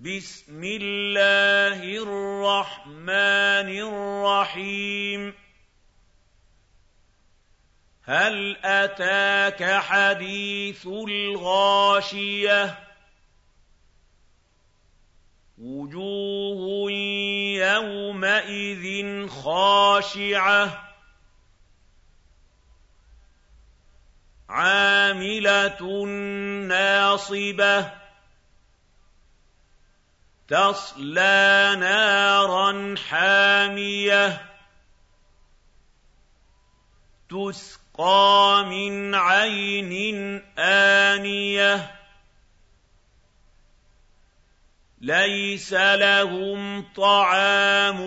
بسم الله الرحمن الرحيم. هل أتاك حديث الغاشية؟ وجوه يومئذ خاشعة. عاملة ناصبة. تَصْلَىٰ نَارًا حَامِيَةً تُسْقَىٰ مِنْ عَيْنٍ آنِيَةٍ لَيْسَ لَهُمْ طَعَامٌ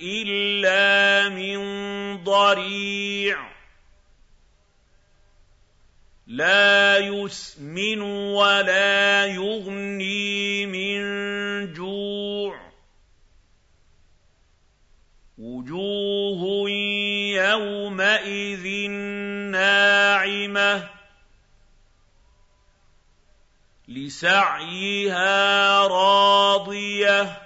إِلَّا مِن ضَرِيعٍ لَّا يُسْمِنُ وَلَا يُغْنِي وُجُوهٌ يَوْمَئِذٍ نَّاعِمَةٌ لِّسَعْيِهَا رَاضِيَةٌ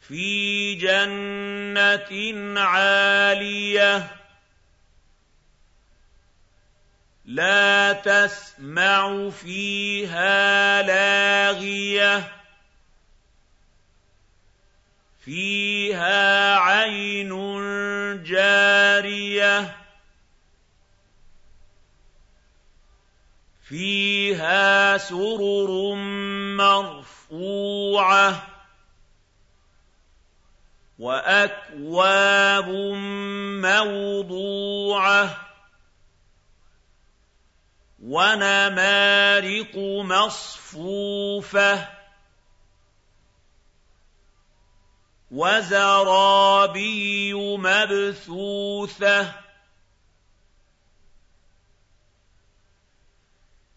فِي جَنَّةٍ عَالِيَةٍ لَّا تَسْمَعُ فِيهَا لَاغِيَةً فِيهَا عَيْنٌ جَارِيَةٌ فِيهَا سُرُرٌ مَّرْفُوعَةٌ وَأَكْوَابٌ مَّوْضُوعَةٌ وَنَمَارِقُ مَصْفُوفَةٌ. وَزَرَابِيُّ مَبْثُوثَةٌ.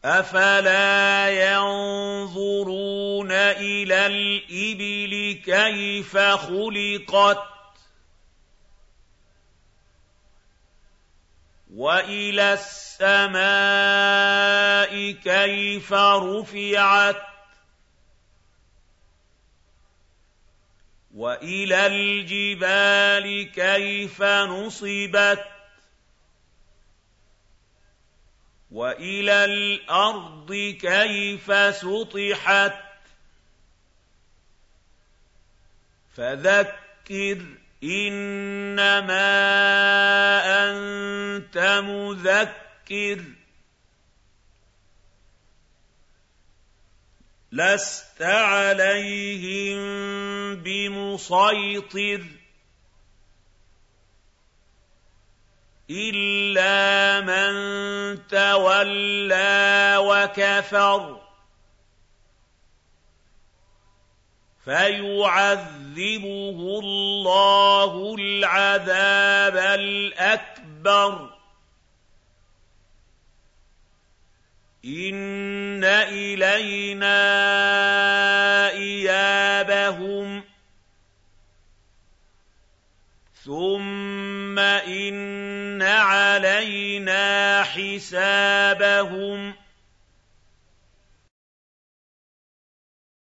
أَفَلَا يَنظُرُونَ إِلَى الْإِبِلِ كَيْفَ خُلِقَتْ؟ وَإِلَى السَّمَاءِ كَيْفَ رُفِعَتْ؟ وَإِلَى الْجِبَالِ كَيْفَ نُصِبَتْ وَإِلَى الْأَرْضِ كَيْفَ سُطِحَتْ فَذَكِّرْ إِنَّمَا أَنتَ مُذَكِّرٌ لَّسْتَ عَلَيْهِم بِمُصَيْطِرٍ إِلَّا مَن تَوَلَّىٰ وَكَفَرَ فَيُعَذِّبُهُ اللَّهُ الْعَذَابَ الْأَكْبَرَ إِنَّ إِلَيْنَا إِيَابَهُمْ. ثُمَّ إِنَّ عَلَيْنَا حِسَابَهُم.